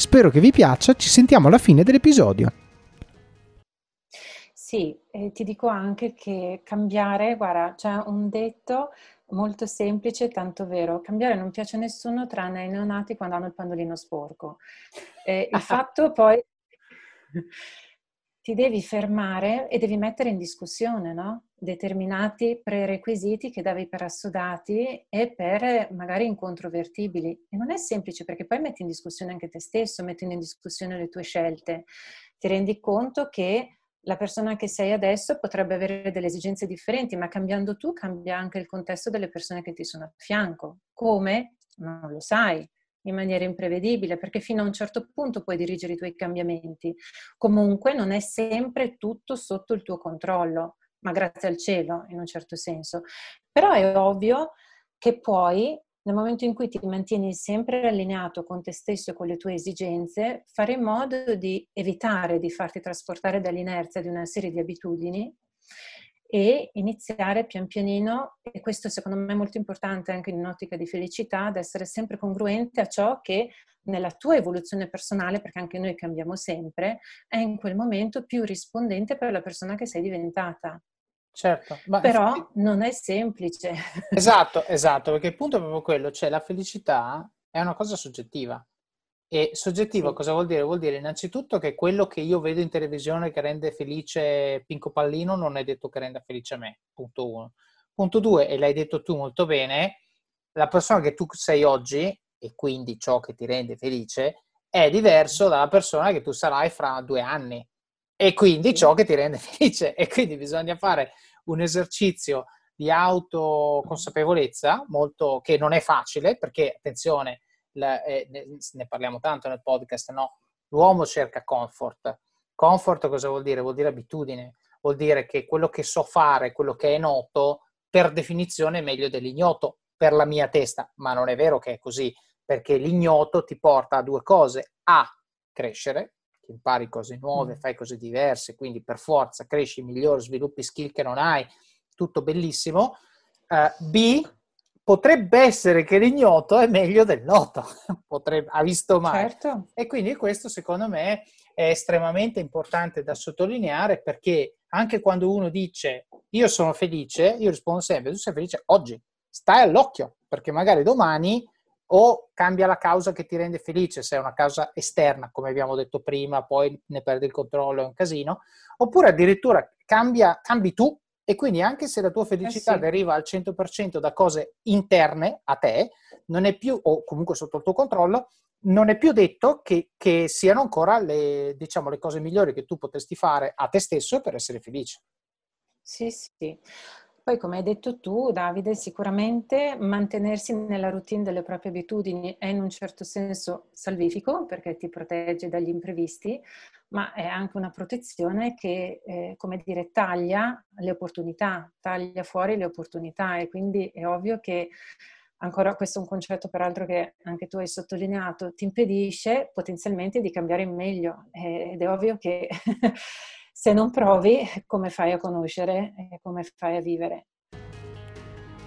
Spero che vi piaccia, ci sentiamo alla fine dell'episodio. Sì, e ti dico anche che cambiare, guarda, c'è un detto molto semplice, tanto vero. Cambiare non piace a nessuno tranne ai neonati quando hanno il pandolino sporco. Eh, il fatto poi ti devi fermare e devi mettere in discussione no? determinati prerequisiti che davi per assodati e per magari incontrovertibili. E non è semplice perché poi metti in discussione anche te stesso, metti in discussione le tue scelte. Ti rendi conto che la persona che sei adesso potrebbe avere delle esigenze differenti, ma cambiando tu cambia anche il contesto delle persone che ti sono a fianco. Come? Non lo sai, in maniera imprevedibile, perché fino a un certo punto puoi dirigere i tuoi cambiamenti. Comunque non è sempre tutto sotto il tuo controllo, ma grazie al cielo in un certo senso. Però è ovvio che puoi nel momento in cui ti mantieni sempre allineato con te stesso e con le tue esigenze, fare in modo di evitare di farti trasportare dall'inerzia di una serie di abitudini e iniziare pian pianino, e questo secondo me è molto importante anche in un'ottica di felicità, ad essere sempre congruente a ciò che nella tua evoluzione personale, perché anche noi cambiamo sempre, è in quel momento più rispondente per la persona che sei diventata. Certo, però infatti... non è semplice. Esatto, esatto, perché il punto è proprio quello, cioè la felicità è una cosa soggettiva. E soggettivo cosa vuol dire? Vuol dire innanzitutto che quello che io vedo in televisione che rende felice Pinco Pallino non è detto che renda felice a me, punto uno. Punto due, e l'hai detto tu molto bene, la persona che tu sei oggi, e quindi ciò che ti rende felice, è diverso dalla persona che tu sarai fra due anni e quindi ciò che ti rende felice. E quindi bisogna fare un esercizio di autoconsapevolezza molto, che non è facile perché, attenzione, la, eh, ne parliamo tanto nel podcast, no? L'uomo cerca comfort. Comfort cosa vuol dire? Vuol dire abitudine, vuol dire che quello che so fare, quello che è noto, per definizione è meglio dell'ignoto per la mia testa, ma non è vero che è così, perché l'ignoto ti porta a due cose, a crescere, impari cose nuove, mm. fai cose diverse, quindi per forza cresci, migliori, sviluppi skill che non hai, tutto bellissimo. Uh, B, potrebbe essere che l'ignoto è meglio del noto, potrebbe, ha visto mai. Certo. E quindi questo secondo me è estremamente importante da sottolineare perché anche quando uno dice io sono felice, io rispondo sempre, tu sei felice oggi, stai all'occhio, perché magari domani o cambia la causa che ti rende felice, se è una causa esterna, come abbiamo detto prima, poi ne perdi il controllo, è un casino, oppure addirittura cambia, cambi tu e quindi anche se la tua felicità eh sì. deriva al 100% da cose interne a te, non è più, o comunque sotto il tuo controllo, non è più detto che, che siano ancora le, diciamo, le cose migliori che tu potresti fare a te stesso per essere felice. Sì, sì. Poi, come hai detto tu, Davide, sicuramente mantenersi nella routine delle proprie abitudini è in un certo senso salvifico perché ti protegge dagli imprevisti, ma è anche una protezione che, eh, come dire, taglia le opportunità, taglia fuori le opportunità e quindi è ovvio che ancora questo è un concetto peraltro che anche tu hai sottolineato, ti impedisce potenzialmente di cambiare in meglio ed è ovvio che se non provi come fai a conoscere come fai a vivere.